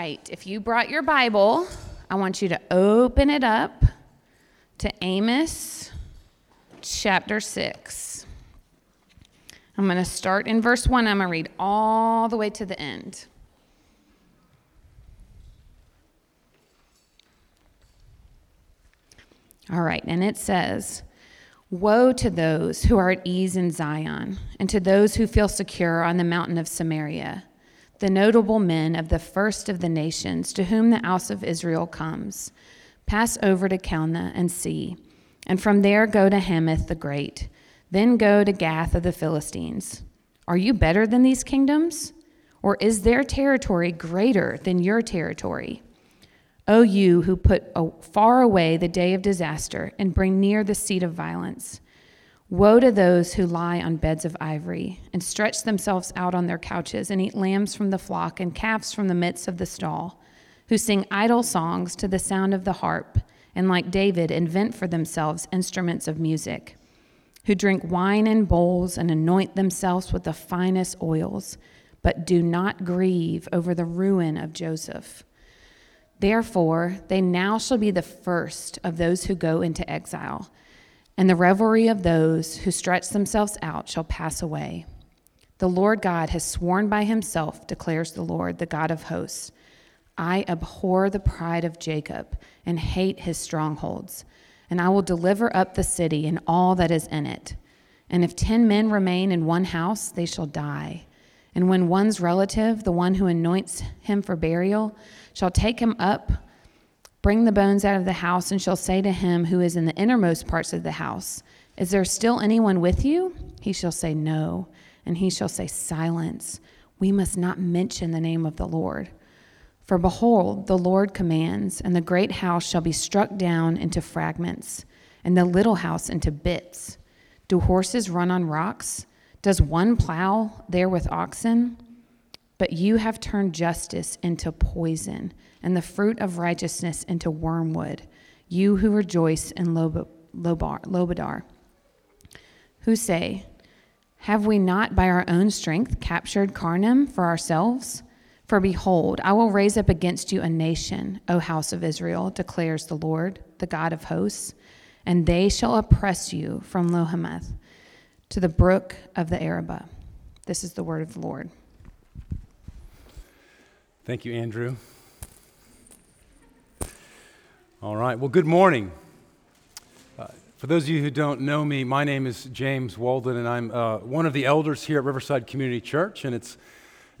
right, if you brought your Bible, I want you to open it up to Amos chapter 6. I'm going to start in verse 1. I'm going to read all the way to the end. All right, and it says, Woe to those who are at ease in Zion, and to those who feel secure on the mountain of Samaria, the notable men of the first of the nations to whom the house of Israel comes. Pass over to Calneh and see, and from there go to Hamath the Great, then go to Gath of the Philistines. Are you better than these kingdoms? Or is their territory greater than your territory? O you who put far away the day of disaster and bring near the seat of violence. Woe to those who lie on beds of ivory and stretch themselves out on their couches and eat lambs from the flock and calves from the midst of the stall, who sing idle songs to the sound of the harp and, like David, invent for themselves instruments of music, who drink wine in bowls and anoint themselves with the finest oils, but do not grieve over the ruin of Joseph. Therefore, they now shall be the first of those who go into exile, and the revelry of those who stretch themselves out shall pass away. The Lord God has sworn by himself, declares the Lord, the God of hosts. I abhor the pride of Jacob and hate his strongholds, and I will deliver up the city and all that is in it. And if ten men remain in one house, they shall die. And when one's relative, the one who anoints him for burial, shall take him up, bring the bones out of the house, and shall say to him who is in the innermost parts of the house, Is there still anyone with you? He shall say, No. And he shall say, Silence. We must not mention the name of the Lord. For behold, the Lord commands, and the great house shall be struck down into fragments, and the little house into bits. Do horses run on rocks? Does one plow there with oxen? But you have turned justice into poison, and the fruit of righteousness into wormwood, you who rejoice in Lob- Lobar, Lobadar. Who say, Have we not by our own strength captured Karnaim for ourselves? For behold, I will raise up against you a nation, O house of Israel, declares the Lord, the God of hosts, and they shall oppress you from Lohamath to the brook of the Arabah. This is the word of the Lord. Thank you, Andrew. All right, well, good morning. Uh, for those of you who don't know me, my name is James Walden, and I'm uh, one of the elders here at Riverside Community Church, and it's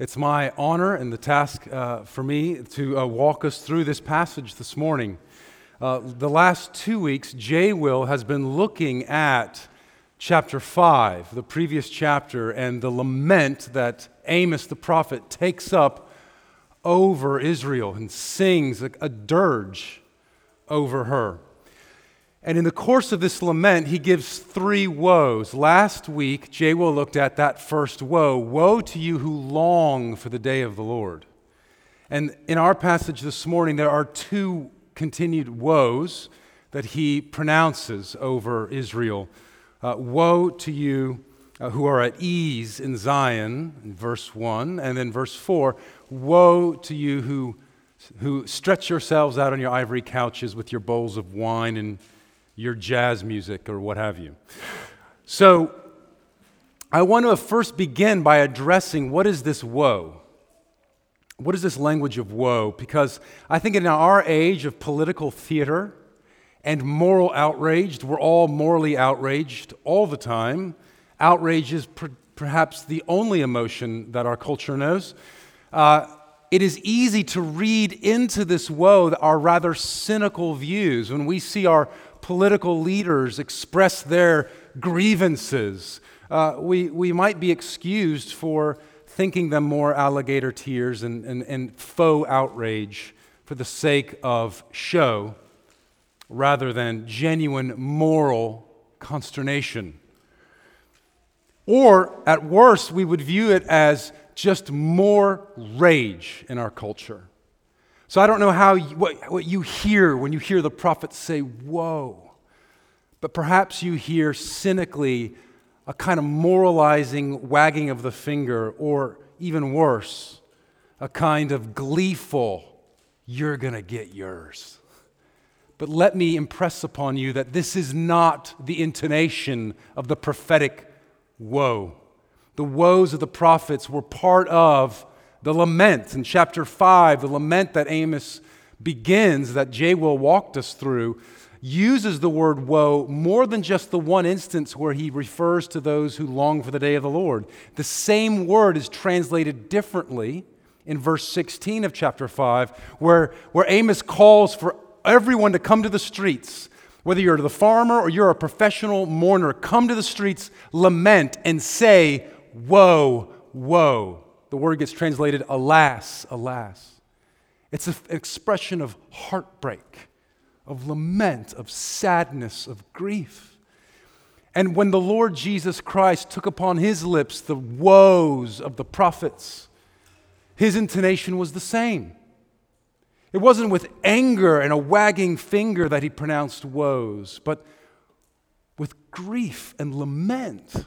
it's my honor and the task uh, for me to uh, walk us through this passage this morning. Uh, the last two weeks, Jay Will has been looking at chapter 5, the previous chapter, and the lament that Amos the prophet takes up over Israel and sings a, a dirge over her. And in the course of this lament, he gives three woes. Last week, Will looked at that first woe Woe to you who long for the day of the Lord. And in our passage this morning, there are two continued woes that he pronounces over Israel. Uh, woe to you uh, who are at ease in Zion, in verse 1, and then verse 4 Woe to you who, who stretch yourselves out on your ivory couches with your bowls of wine and your jazz music or what have you. So, I want to first begin by addressing what is this woe? What is this language of woe? Because I think in our age of political theater and moral outrage, we're all morally outraged all the time. Outrage is per- perhaps the only emotion that our culture knows. Uh, it is easy to read into this woe our rather cynical views when we see our political leaders express their grievances. Uh, we, we might be excused for thinking them more alligator tears and, and, and faux outrage for the sake of show rather than genuine moral consternation. Or, at worst, we would view it as just more rage in our culture. So I don't know how you, what, what you hear when you hear the prophets say, Whoa. But perhaps you hear cynically a kind of moralizing wagging of the finger, or even worse, a kind of gleeful you're going to get yours. But let me impress upon you that this is not the intonation of the prophetic woe. The woes of the prophets were part of the lament in chapter 5, the lament that Amos begins, that Jay will walked us through, uses the word woe more than just the one instance where he refers to those who long for the day of the Lord. The same word is translated differently in verse 16 of chapter 5, where, where Amos calls for everyone to come to the streets. Whether you're the farmer or you're a professional mourner, come to the streets, lament, and say, Woe, woe. The word gets translated, Alas, alas. It's an expression of heartbreak, of lament, of sadness, of grief. And when the Lord Jesus Christ took upon his lips the woes of the prophets, his intonation was the same. It wasn't with anger and a wagging finger that he pronounced woes, but with grief and lament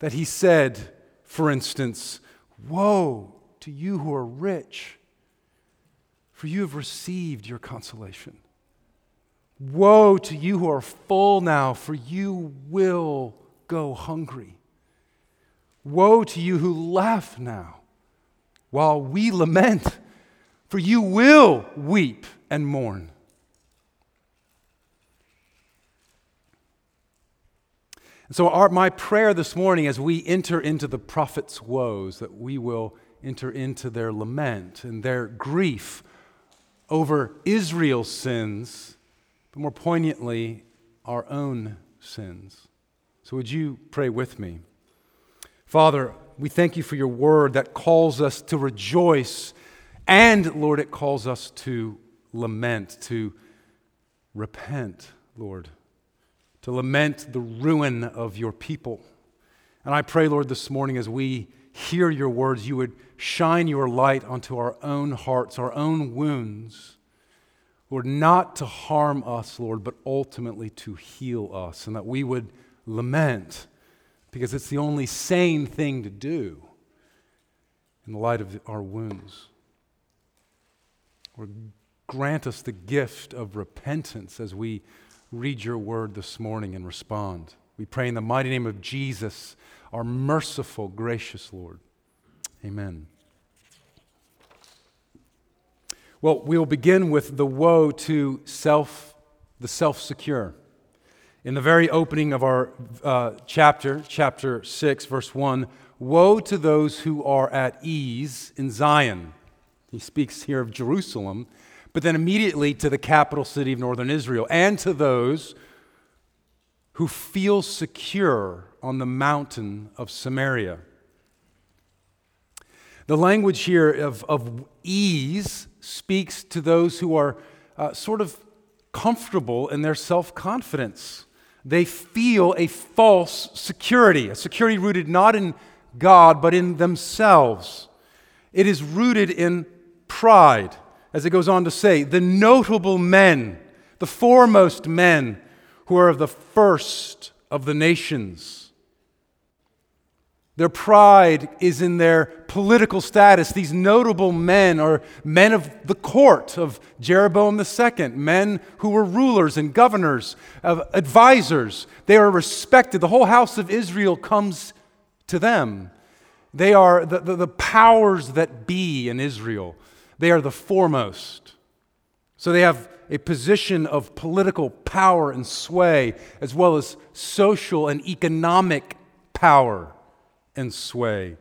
that he said, for instance, Woe to you who are rich, for you have received your consolation. Woe to you who are full now, for you will go hungry. Woe to you who laugh now while we lament, for you will weep and mourn. And so, our, my prayer this morning as we enter into the prophet's woes, that we will enter into their lament and their grief over Israel's sins, but more poignantly, our own sins. So, would you pray with me? Father, we thank you for your word that calls us to rejoice, and Lord, it calls us to lament, to repent, Lord, to lament the ruin of your people. And I pray, Lord, this morning as we hear your words, you would shine your light onto our own hearts, our own wounds. Lord, not to harm us, Lord, but ultimately to heal us, and that we would lament because it's the only sane thing to do in the light of our wounds. Or grant us the gift of repentance as we read your word this morning and respond. We pray in the mighty name of Jesus, our merciful, gracious Lord. Amen. Well, we'll begin with the woe to self, the self secure. In the very opening of our uh, chapter, chapter 6, verse 1, woe to those who are at ease in Zion. He speaks here of Jerusalem, but then immediately to the capital city of northern Israel, and to those who feel secure on the mountain of Samaria. The language here of, of ease speaks to those who are uh, sort of comfortable in their self confidence they feel a false security, a security rooted not in God, but in themselves. It is rooted in pride, as it goes on to say, the notable men, the foremost men who are of the first of the nations. Their pride is in their political status. These notable men are men of the court of Jeroboam II, men who were rulers and governors, of advisors. They are respected. The whole house of Israel comes to them. They are the, the, the powers that be in Israel. They are the foremost. So they have a position of political power and sway, as well as social and economic power and sway.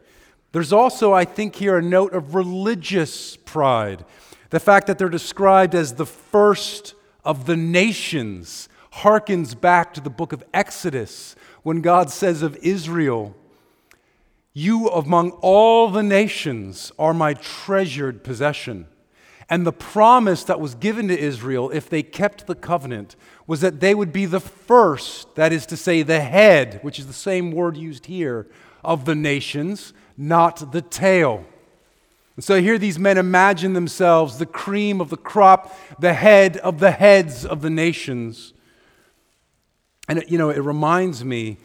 There's also, I think, here a note of religious pride. The fact that they're described as the first of the nations harkens back to the book of Exodus when God says of Israel, You among all the nations are my treasured possession. And the promise that was given to Israel, if they kept the covenant, was that they would be the first, that is to say, the head, which is the same word used here, of the nations, not the tail. And so here these men imagine themselves the cream of the crop, the head of the heads of the nations. And you know, it reminds me,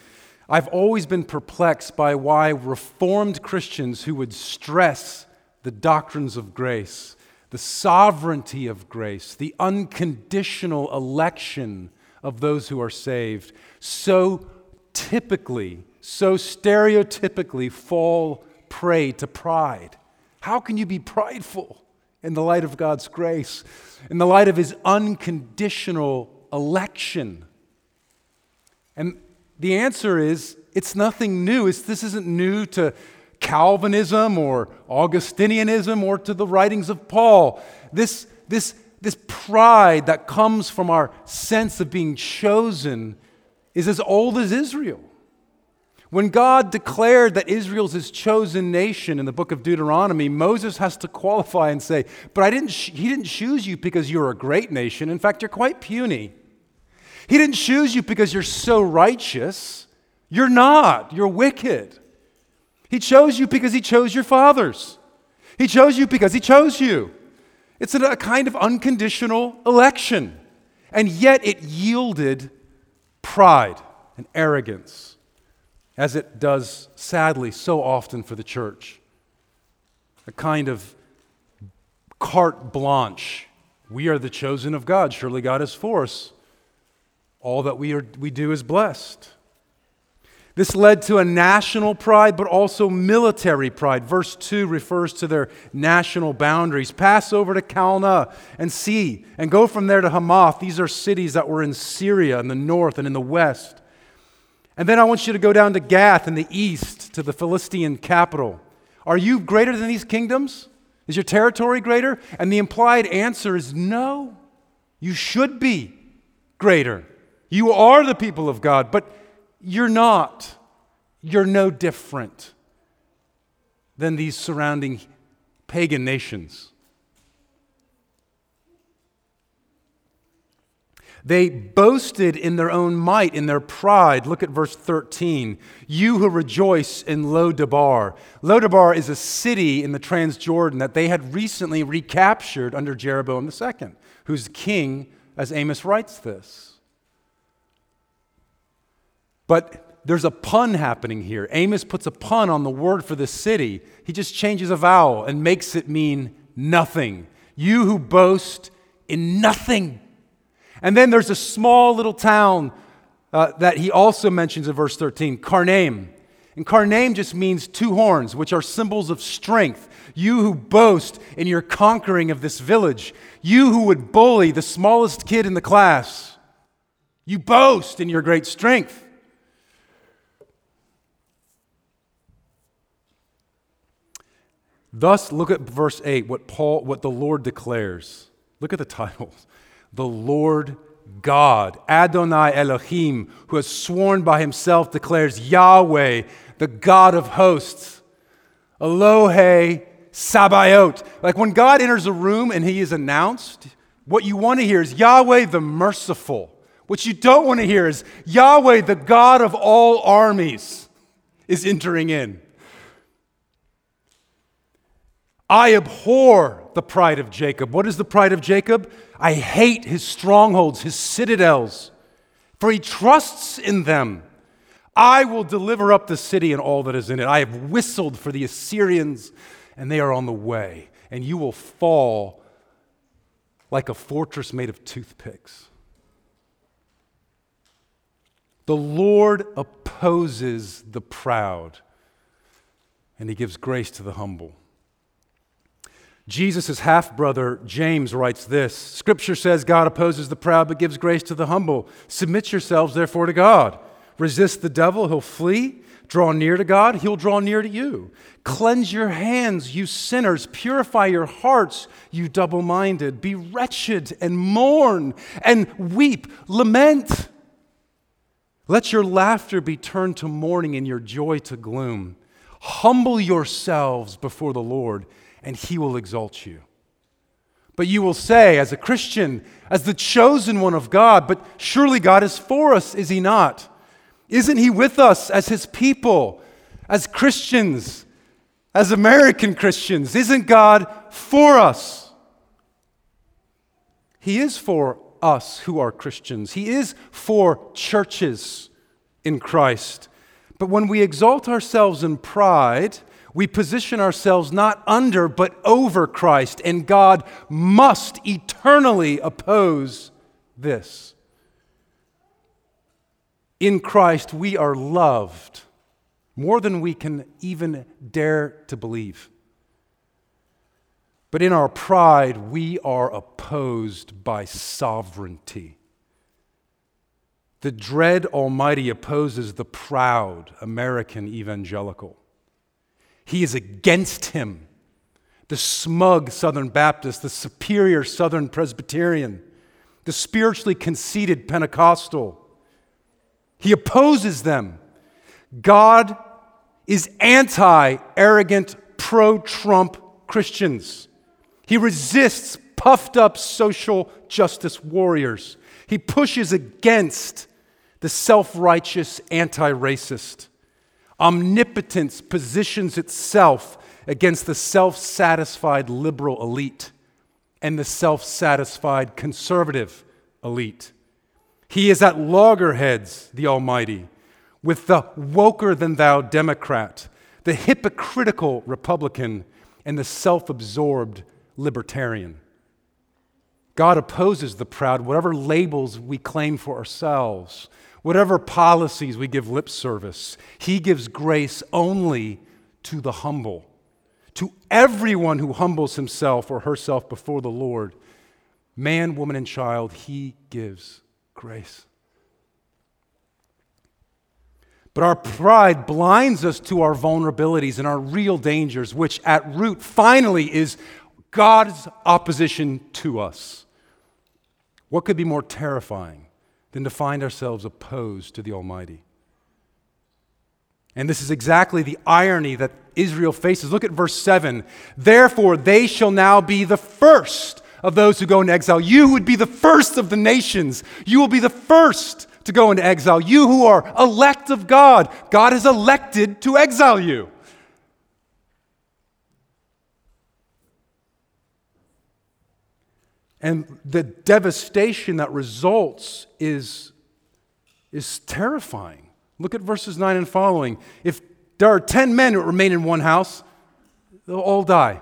I've always been perplexed by why Reformed Christians who would stress the doctrines of grace, the sovereignty of grace, the unconditional election of those who are saved, so typically, so stereotypically fall prey to pride. How can you be prideful in the light of God's grace, in the light of His unconditional election? And the answer is it's nothing new. It's, this isn't new to Calvinism or Augustinianism or to the writings of Paul. This, this, this pride that comes from our sense of being chosen is as old as Israel. When God declared that Israel's his chosen nation in the book of Deuteronomy, Moses has to qualify and say, But I didn't he didn't choose you because you're a great nation. In fact, you're quite puny. He didn't choose you because you're so righteous. You're not. You're wicked. He chose you because He chose your fathers. He chose you because He chose you. It's a kind of unconditional election. And yet it yielded pride and arrogance, as it does sadly so often for the church. A kind of carte blanche. We are the chosen of God. Surely God is for us. All that we, are, we do is blessed. This led to a national pride, but also military pride. Verse 2 refers to their national boundaries. Pass over to Calneh and see, and go from there to Hamath. These are cities that were in Syria in the north and in the west. And then I want you to go down to Gath in the east, to the Philistine capital. Are you greater than these kingdoms? Is your territory greater? And the implied answer is no. You should be greater. You are the people of God, but you're not. You're no different than these surrounding pagan nations. They boasted in their own might, in their pride. Look at verse 13. You who rejoice in Lo-debar. Lo-debar is a city in the Transjordan that they had recently recaptured under Jeroboam II, who's king as Amos writes this. But there's a pun happening here. Amos puts a pun on the word for the city. He just changes a vowel and makes it mean nothing. You who boast in nothing. And then there's a small little town uh, that he also mentions in verse 13, Karnaim. And Karnaim just means two horns, which are symbols of strength. You who boast in your conquering of this village. You who would bully the smallest kid in the class. You boast in your great strength. Thus, look at verse 8, what Paul, what the Lord declares. Look at the titles. The Lord God, Adonai Elohim, who has sworn by himself, declares Yahweh, the God of hosts. Elohe Sabaoth. Like when God enters a room and he is announced, what you want to hear is Yahweh the merciful. What you don't want to hear is Yahweh, the God of all armies, is entering in. I abhor the pride of Jacob. What is the pride of Jacob? I hate his strongholds, his citadels, for he trusts in them. I will deliver up the city and all that is in it. I have whistled for the Assyrians, and they are on the way, and you will fall like a fortress made of toothpicks. The Lord opposes the proud, and he gives grace to the humble. Jesus' half brother, James, writes this Scripture says God opposes the proud but gives grace to the humble. Submit yourselves, therefore, to God. Resist the devil, he'll flee. Draw near to God, he'll draw near to you. Cleanse your hands, you sinners. Purify your hearts, you double minded. Be wretched and mourn and weep, lament. Let your laughter be turned to mourning and your joy to gloom. Humble yourselves before the Lord and he will exalt you. But you will say, as a Christian, as the chosen one of God, but surely God is for us, is he not? Isn't he with us as his people, as Christians, as American Christians? Isn't God for us? He is for us who are Christians, he is for churches in Christ. But when we exalt ourselves in pride, We position ourselves not under, but over Christ, and God must eternally oppose this. In Christ, we are loved more than we can even dare to believe. But in our pride, we are opposed by sovereignty. The dread Almighty opposes the proud American evangelical. He is against him, the smug Southern Baptist, the superior Southern Presbyterian, the spiritually conceited Pentecostal. He opposes them. God is anti arrogant, pro Trump Christians. He resists puffed up social justice warriors. He pushes against the self righteous anti racist. Omnipotence positions itself against the self satisfied liberal elite and the self satisfied conservative elite. He is at loggerheads, the Almighty, with the woker than thou Democrat, the hypocritical Republican, and the self absorbed libertarian. God opposes the proud, whatever labels we claim for ourselves. Whatever policies we give lip service, He gives grace only to the humble, to everyone who humbles himself or herself before the Lord. Man, woman, and child, He gives grace. But our pride blinds us to our vulnerabilities and our real dangers, which at root finally is God's opposition to us. What could be more terrifying than to find ourselves opposed to the Almighty. And this is exactly the irony that Israel faces. Look at verse 7. Therefore, they shall now be the first of those who go into exile. You would be the first of the nations. You will be the first to go into exile. You who are elect of God, God has elected to exile you. And the devastation that results is, is terrifying. Look at verses 9 and following. If there are 10 men who remain in one house, they'll all die.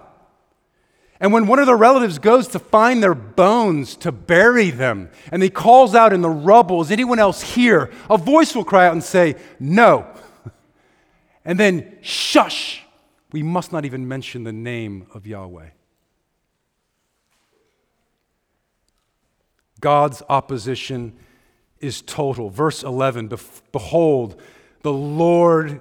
And when one of their relatives goes to find their bones to bury them, and he calls out in the rubble, Is anyone else here? A voice will cry out and say, No. And then, shush, we must not even mention the name of Yahweh. God's opposition is total. Verse 11 Behold, the Lord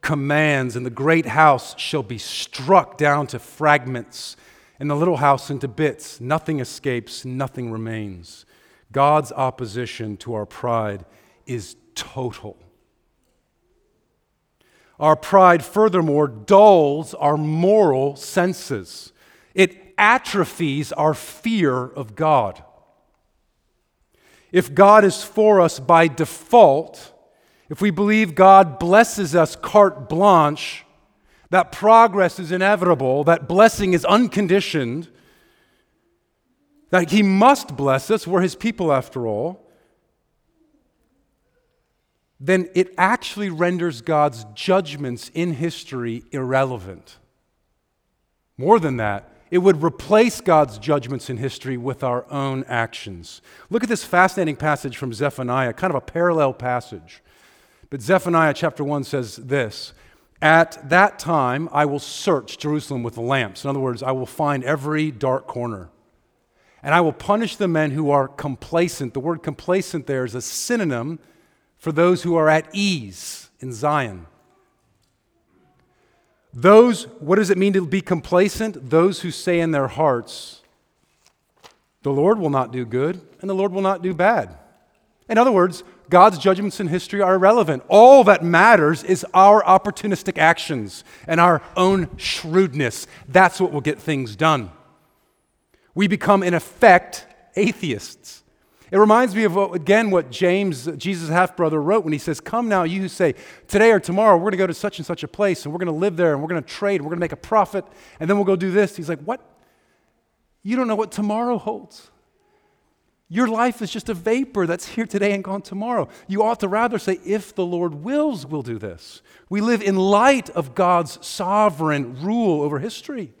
commands, and the great house shall be struck down to fragments, and the little house into bits. Nothing escapes, nothing remains. God's opposition to our pride is total. Our pride, furthermore, dulls our moral senses. It atrophies our fear of God. If God is for us by default, if we believe God blesses us carte blanche, that progress is inevitable, that blessing is unconditioned, that He must bless us, we're His people after all, then it actually renders God's judgments in history irrelevant. More than that, it would replace God's judgments in history with our own actions. Look at this fascinating passage from Zephaniah, kind of a parallel passage. But Zephaniah chapter 1 says this At that time I will search Jerusalem with lamps. In other words, I will find every dark corner. And I will punish the men who are complacent. The word complacent there is a synonym for those who are at ease in Zion. Those, what does it mean to be complacent? Those who say in their hearts, the Lord will not do good and the Lord will not do bad. In other words, God's judgments in history are irrelevant. All that matters is our opportunistic actions and our own shrewdness. That's what will get things done. We become, in effect, atheists. It reminds me of, uh, again, what James, uh, Jesus' half brother, wrote when he says, Come now, you who say, Today or tomorrow, we're going to go to such and such a place, and we're going to live there, and we're going to trade, and we're going to make a profit, and then we'll go do this. He's like, What? You don't know what tomorrow holds. Your life is just a vapor that's here today and gone tomorrow. You ought to rather say, if the Lord wills, we'll do this. We live in light of God's sovereign rule over history.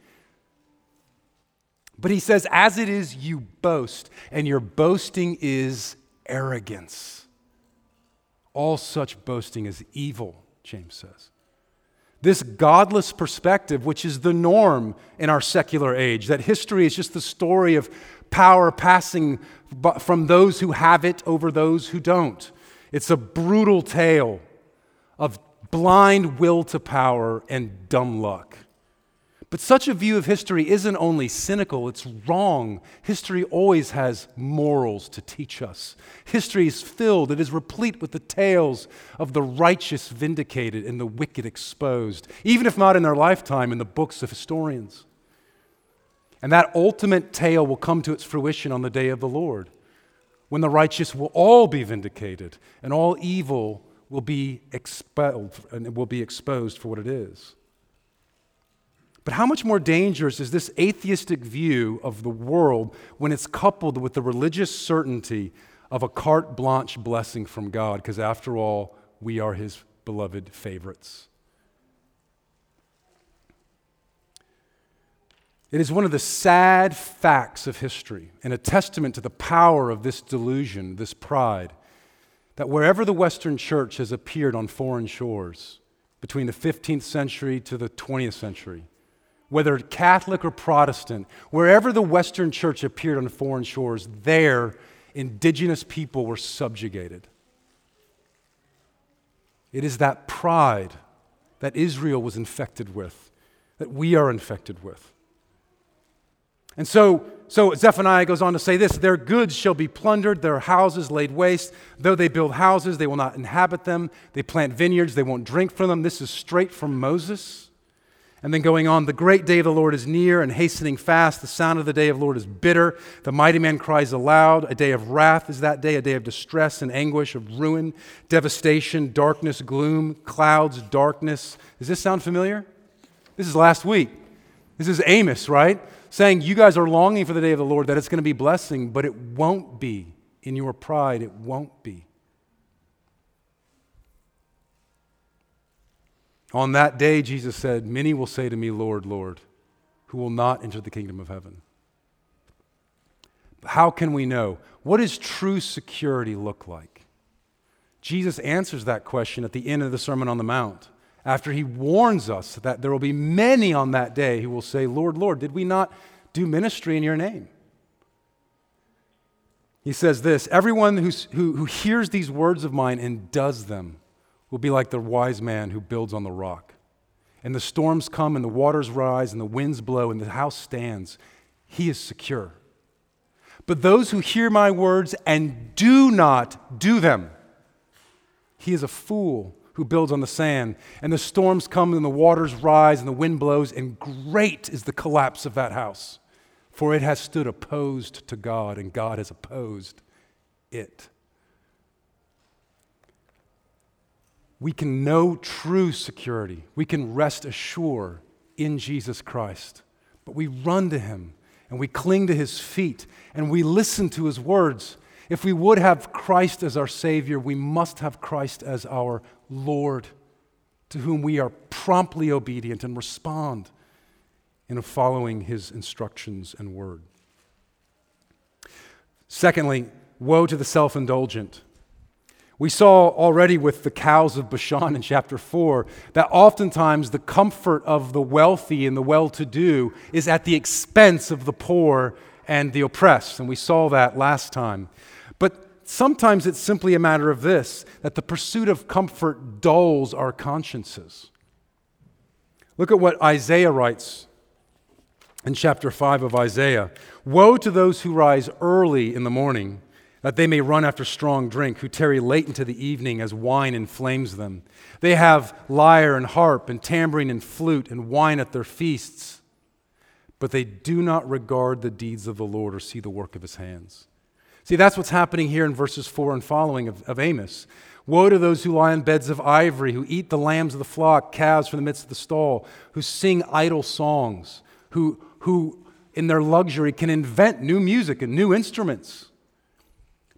But he says, as it is, you boast, and your boasting is arrogance. All such boasting is evil, James says. This godless perspective, which is the norm in our secular age, that history is just the story of power passing from those who have it over those who don't. It's a brutal tale of blind will to power and dumb luck. But such a view of history isn't only cynical, it's wrong. History always has morals to teach us. History is filled, it is replete with the tales of the righteous vindicated and the wicked exposed, even if not in their lifetime, in the books of historians. And that ultimate tale will come to its fruition on the day of the Lord, when the righteous will all be vindicated and all evil will be expelled and will be exposed for what it is. But how much more dangerous is this atheistic view of the world when it's coupled with the religious certainty of a carte blanche blessing from God? Because after all, we are His beloved favorites. It is one of the sad facts of history and a testament to the power of this delusion, this pride, that wherever the Western church has appeared on foreign shores, between the 15th century to the 20th century, whether Catholic or Protestant, wherever the Western church appeared on foreign shores, there indigenous people were subjugated. It is that pride that Israel was infected with, that we are infected with. And so, so Zephaniah goes on to say this Their goods shall be plundered, their houses laid waste. Though they build houses, they will not inhabit them. They plant vineyards, they won't drink from them. This is straight from Moses. And then going on, the great day of the Lord is near and hastening fast. The sound of the day of the Lord is bitter. The mighty man cries aloud. A day of wrath is that day, a day of distress and anguish, of ruin, devastation, darkness, gloom, clouds, darkness. Does this sound familiar? This is last week. This is Amos, right? Saying you guys are longing for the day of the Lord, that it's going to be blessing, but it won't be. In your pride, it won't be. On that day, Jesus said, Many will say to me, Lord, Lord, who will not enter the kingdom of heaven. How can we know? What does true security look like? Jesus answers that question at the end of the Sermon on the Mount after he warns us that there will be many on that day who will say, Lord, Lord, did we not do ministry in your name? He says this Everyone who, who hears these words of mine and does them will be like the wise man who builds on the rock. And the storms come, and the waters rise, and the winds blow, and the house stands. He is secure. But those who hear my words and do not do them, he is a fool who builds on the sand. And the storms come, and the waters rise, and the wind blows, and great is the collapse of that house. For it has stood opposed to God, and God has opposed it. We can know true security. We can rest assured in Jesus Christ. But we run to him and we cling to his feet and we listen to his words. If we would have Christ as our Savior, we must have Christ as our Lord, to whom we are promptly obedient and respond in following his instructions and word. Secondly, woe to the self indulgent. We saw already with the cows of Bashan in chapter 4 that oftentimes the comfort of the wealthy and the well to do is at the expense of the poor and the oppressed. And we saw that last time. But sometimes it's simply a matter of this that the pursuit of comfort dulls our consciences. Look at what Isaiah writes in chapter 5 of Isaiah Woe to those who rise early in the morning that they may run after strong drink, who tarry late into the evening as wine inflames them. They have lyre and harp and tambourine and flute and wine at their feasts, but they do not regard the deeds of the Lord or see the work of his hands. See, that's what's happening here in verses 4 and following of, of Amos. Woe to those who lie on beds of ivory, who eat the lambs of the flock, calves from the midst of the stall, who sing idle songs, who, who in their luxury can invent new music and new instruments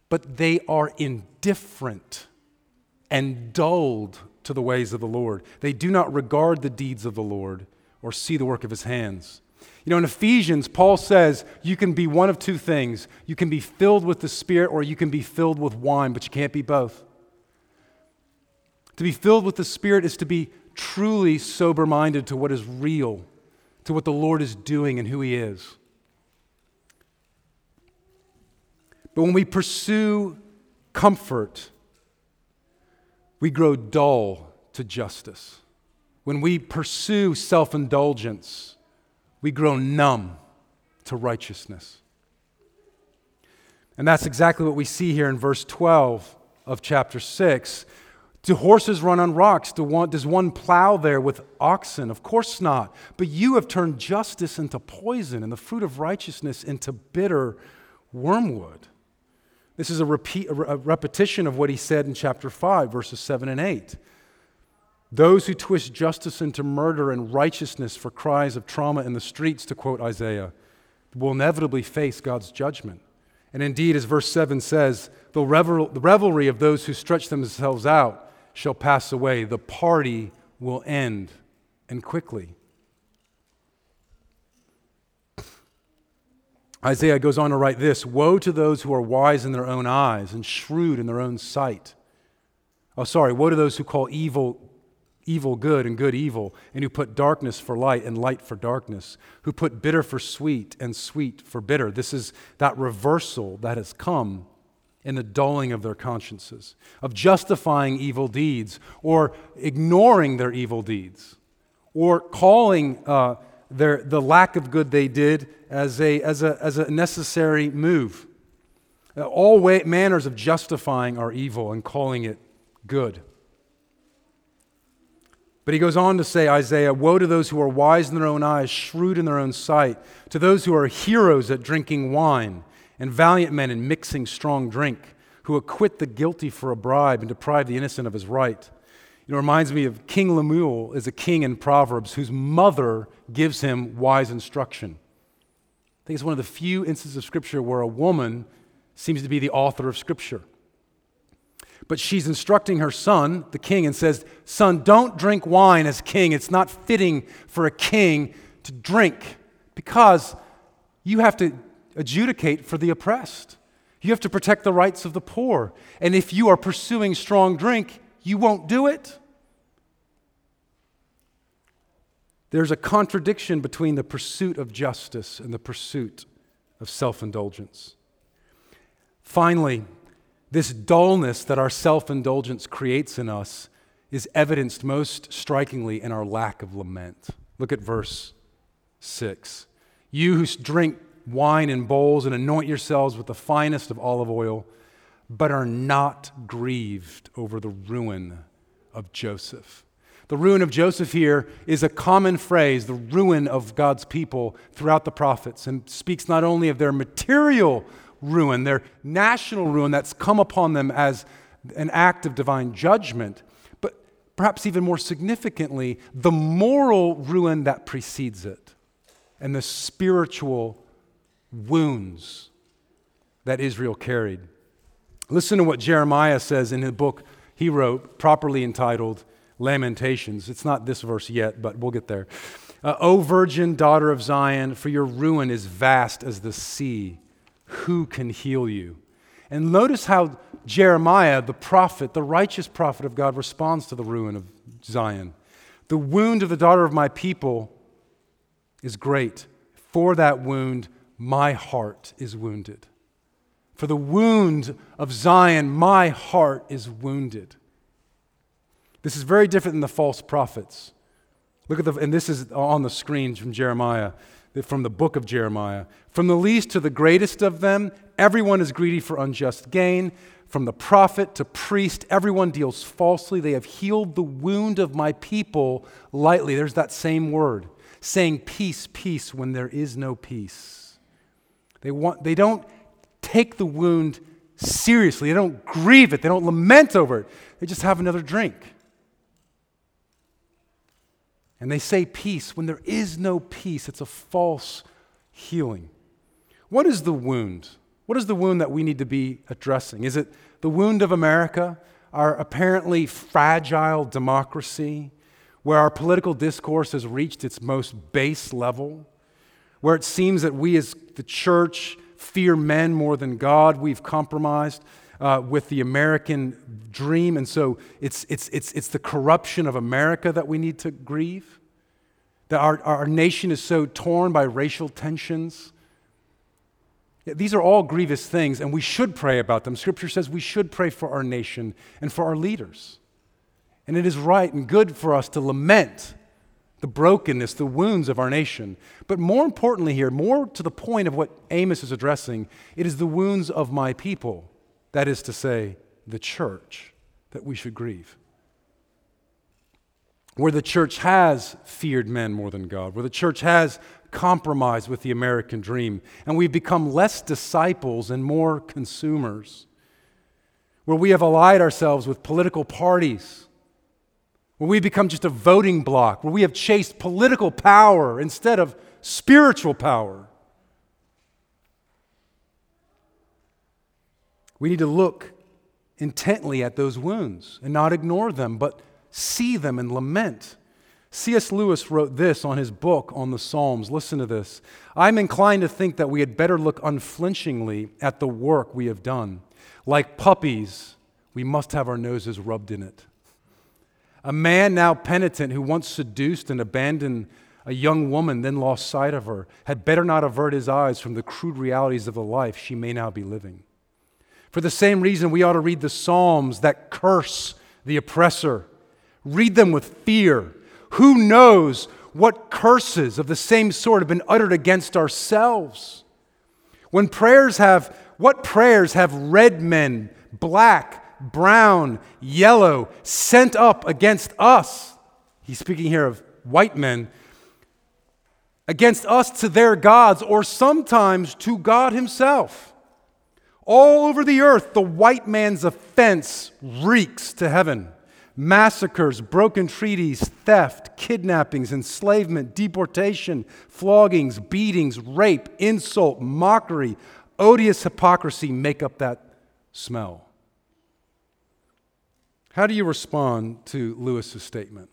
but they are indifferent and dulled to the ways of the Lord. They do not regard the deeds of the Lord or see the work of his hands. You know, in Ephesians, Paul says you can be one of two things. You can be filled with the Spirit or you can be filled with wine, but you can't be both. To be filled with the Spirit is to be truly sober minded to what is real, to what the Lord is doing and who He is. But when we pursue comfort, we grow dull to justice. When we pursue self indulgence, we grow numb to righteousness. And that's exactly what we see here in verse 12 of chapter 6. Do horses run on rocks? Do one, does one plow there with oxen? Of course not. But you have turned justice into poison and the fruit of righteousness into bitter wormwood. This is a, repeat, a repetition of what he said in chapter 5, verses 7 and 8. Those who twist justice into murder and righteousness for cries of trauma in the streets, to quote Isaiah, will inevitably face God's judgment. And indeed, as verse 7 says, the, revel- the revelry of those who stretch themselves out shall pass away. The party will end, and quickly. Isaiah goes on to write this Woe to those who are wise in their own eyes and shrewd in their own sight. Oh, sorry, woe to those who call evil evil good and good evil, and who put darkness for light and light for darkness, who put bitter for sweet and sweet for bitter. This is that reversal that has come in the dulling of their consciences, of justifying evil deeds or ignoring their evil deeds, or calling uh, their, the lack of good they did as a, as a, as a necessary move. Uh, all way, manners of justifying our evil and calling it good. But he goes on to say, Isaiah, Woe to those who are wise in their own eyes, shrewd in their own sight, to those who are heroes at drinking wine, and valiant men in mixing strong drink, who acquit the guilty for a bribe and deprive the innocent of his right. It reminds me of King Lemuel is a king in Proverbs whose mother gives him wise instruction. I think it's one of the few instances of Scripture where a woman seems to be the author of Scripture. But she's instructing her son, the king, and says, Son, don't drink wine as king. It's not fitting for a king to drink because you have to adjudicate for the oppressed. You have to protect the rights of the poor. And if you are pursuing strong drink, you won't do it. There's a contradiction between the pursuit of justice and the pursuit of self indulgence. Finally, this dullness that our self indulgence creates in us is evidenced most strikingly in our lack of lament. Look at verse 6. You who drink wine in bowls and anoint yourselves with the finest of olive oil, but are not grieved over the ruin of Joseph. The ruin of Joseph here is a common phrase, the ruin of God's people throughout the prophets, and speaks not only of their material ruin, their national ruin that's come upon them as an act of divine judgment, but perhaps even more significantly, the moral ruin that precedes it and the spiritual wounds that Israel carried. Listen to what Jeremiah says in the book he wrote, properly entitled Lamentations. It's not this verse yet, but we'll get there. Uh, o virgin daughter of Zion, for your ruin is vast as the sea who can heal you? And notice how Jeremiah, the prophet, the righteous prophet of God, responds to the ruin of Zion. The wound of the daughter of my people is great. For that wound, my heart is wounded. For the wound of Zion, my heart is wounded. This is very different than the false prophets. Look at the, and this is on the screens from Jeremiah from the book of Jeremiah. From the least to the greatest of them, everyone is greedy for unjust gain. From the prophet to priest, everyone deals falsely. They have healed the wound of my people lightly. There's that same word, saying peace, peace, when there is no peace. They, want, they don't take the wound seriously, they don't grieve it, they don't lament over it, they just have another drink. And they say peace when there is no peace. It's a false healing. What is the wound What is the wound that we need to be addressing? Is it the wound of America, our apparently fragile democracy, where our political discourse has reached its most base level, where it seems that we as the church fear men more than God, we've compromised uh, with the American dream, and so it's, it's, it's, it's the corruption of America that we need to grieve? That our, our nation is so torn by racial tensions these are all grievous things, and we should pray about them. Scripture says we should pray for our nation and for our leaders. And it is right and good for us to lament the brokenness, the wounds of our nation. But more importantly, here, more to the point of what Amos is addressing, it is the wounds of my people, that is to say, the church, that we should grieve. Where the church has feared men more than God, where the church has compromised with the American dream, and we've become less disciples and more consumers, where we have allied ourselves with political parties, where we've become just a voting bloc, where we have chased political power instead of spiritual power. We need to look intently at those wounds and not ignore them, but see them and lament C.S. Lewis wrote this on his book on the Psalms. Listen to this. I'm inclined to think that we had better look unflinchingly at the work we have done. Like puppies, we must have our noses rubbed in it. A man now penitent who once seduced and abandoned a young woman, then lost sight of her, had better not avert his eyes from the crude realities of the life she may now be living. For the same reason, we ought to read the Psalms that curse the oppressor. Read them with fear who knows what curses of the same sort have been uttered against ourselves? When prayers have, what prayers have red men, black, brown, yellow, sent up against us? He's speaking here of white men, against us to their gods, or sometimes to God Himself. All over the earth, the white man's offense reeks to heaven massacres, broken treaties, theft, kidnappings, enslavement, deportation, floggings, beatings, rape, insult, mockery, odious hypocrisy make up that smell. How do you respond to Lewis's statement?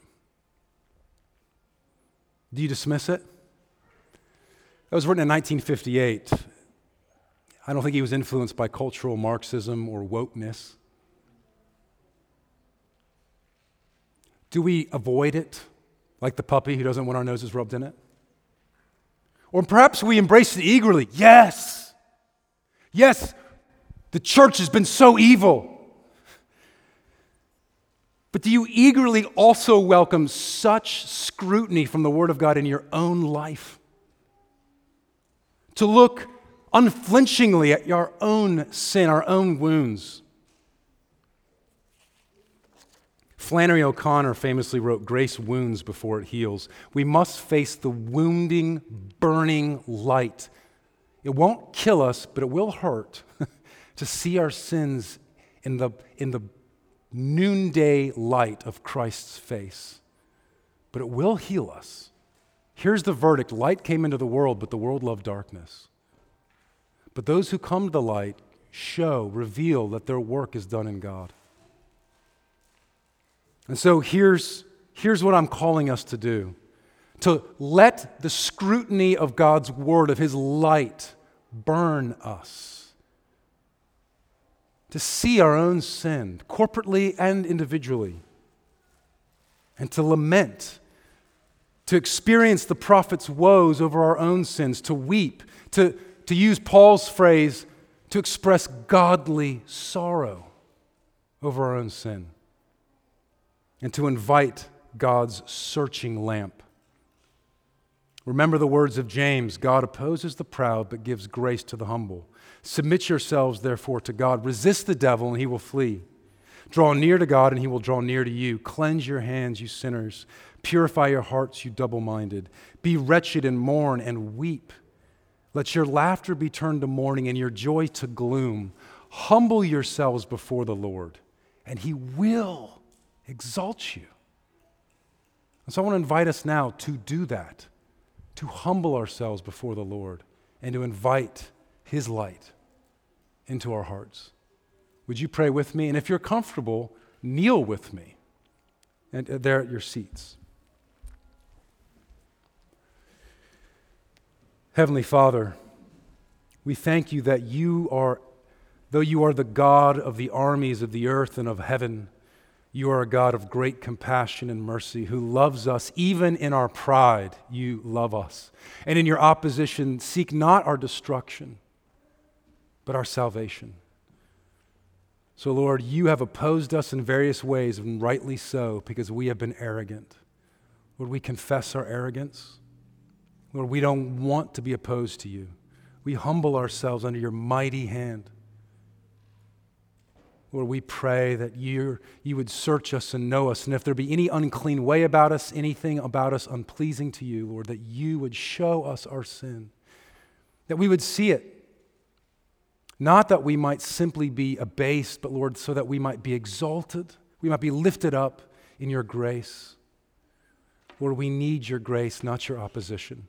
Do you dismiss it? It was written in 1958. I don't think he was influenced by cultural Marxism or wokeness. Do we avoid it like the puppy who doesn't want our noses rubbed in it? Or perhaps we embrace it eagerly. Yes. Yes, the church has been so evil. But do you eagerly also welcome such scrutiny from the Word of God in your own life? To look unflinchingly at our own sin, our own wounds Flannery O'Connor famously wrote, Grace wounds before it heals. We must face the wounding, burning light. It won't kill us, but it will hurt to see our sins in the, in the noonday light of Christ's face. But it will heal us. Here's the verdict light came into the world, but the world loved darkness. But those who come to the light show, reveal that their work is done in God. And so here's, here's what I'm calling us to do to let the scrutiny of God's word, of his light, burn us. To see our own sin, corporately and individually, and to lament, to experience the prophet's woes over our own sins, to weep, to, to use Paul's phrase, to express godly sorrow over our own sin and to invite God's searching lamp. Remember the words of James God opposes the proud, but gives grace to the humble. Submit yourselves, therefore, to God. Resist the devil, and he will flee. Draw near to God, and he will draw near to you. Cleanse your hands, you sinners. Purify your hearts, you double minded. Be wretched and mourn and weep. Let your laughter be turned to mourning and your joy to gloom. Humble yourselves before the Lord, and he will exalt you. And so I want to invite us now to do that, to humble ourselves before the Lord and to invite His light into our hearts. Would you pray with me? And if you're comfortable, kneel with me and uh, there at your seats. Heavenly Father, we thank you that you are, though you are the God of the armies of the earth and of heaven, you are a God of great compassion and mercy who loves us even in our pride. You love us. And in your opposition, seek not our destruction, but our salvation. So, Lord, you have opposed us in various ways, and rightly so, because we have been arrogant. Would we confess our arrogance. Lord, we don't want to be opposed to you. We humble ourselves under your mighty hand. Lord, we pray that you you would search us and know us. And if there be any unclean way about us, anything about us unpleasing to you, Lord, that you would show us our sin, that we would see it not that we might simply be abased, but Lord, so that we might be exalted, we might be lifted up in your grace. Lord, we need your grace, not your opposition.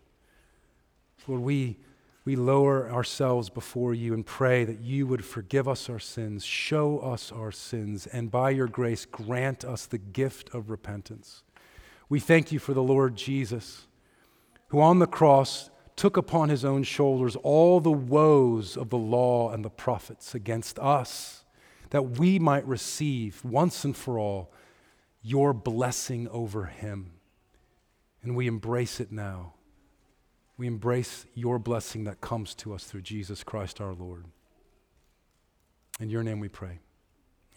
Lord, we, we lower ourselves before you and pray that you would forgive us our sins, show us our sins, and by your grace grant us the gift of repentance. We thank you for the Lord Jesus, who on the cross took upon his own shoulders all the woes of the law and the prophets against us, that we might receive once and for all your blessing over him. And we embrace it now. We embrace your blessing that comes to us through Jesus Christ our Lord. In your name we pray.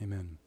Amen.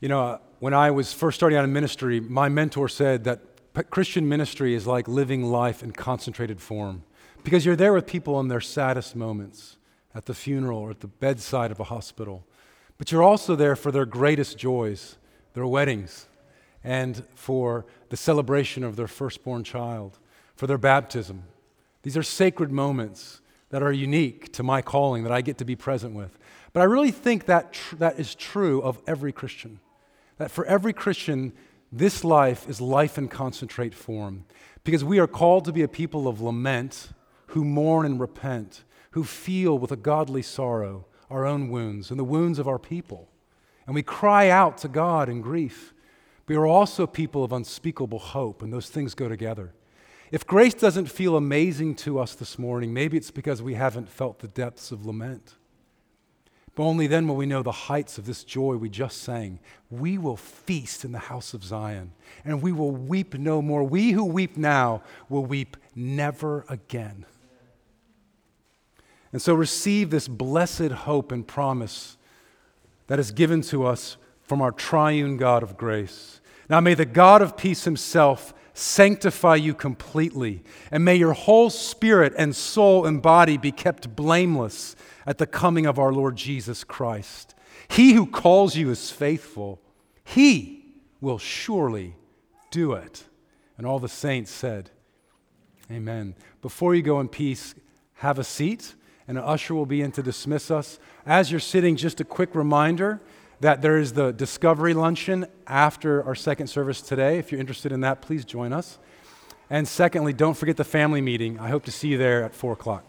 You know, uh, when I was first starting out in ministry, my mentor said that Christian ministry is like living life in concentrated form because you're there with people in their saddest moments at the funeral or at the bedside of a hospital. But you're also there for their greatest joys, their weddings, and for the celebration of their firstborn child, for their baptism. These are sacred moments that are unique to my calling that I get to be present with. But I really think that tr- that is true of every Christian. That for every Christian, this life is life in concentrate form. Because we are called to be a people of lament who mourn and repent, who feel with a godly sorrow our own wounds and the wounds of our people. And we cry out to God in grief. We are also people of unspeakable hope, and those things go together. If grace doesn't feel amazing to us this morning, maybe it's because we haven't felt the depths of lament. But only then will we know the heights of this joy we just sang. We will feast in the house of Zion, and we will weep no more. We who weep now will weep never again. And so receive this blessed hope and promise that is given to us from our triune God of grace. Now may the God of peace himself sanctify you completely, and may your whole spirit and soul and body be kept blameless at the coming of our Lord Jesus Christ. He who calls you is faithful, he will surely do it. And all the saints said, Amen. Before you go in peace, have a seat, and an usher will be in to dismiss us. As you're sitting, just a quick reminder that there is the Discovery Luncheon after our second service today. If you're interested in that, please join us. And secondly, don't forget the family meeting. I hope to see you there at 4 o'clock.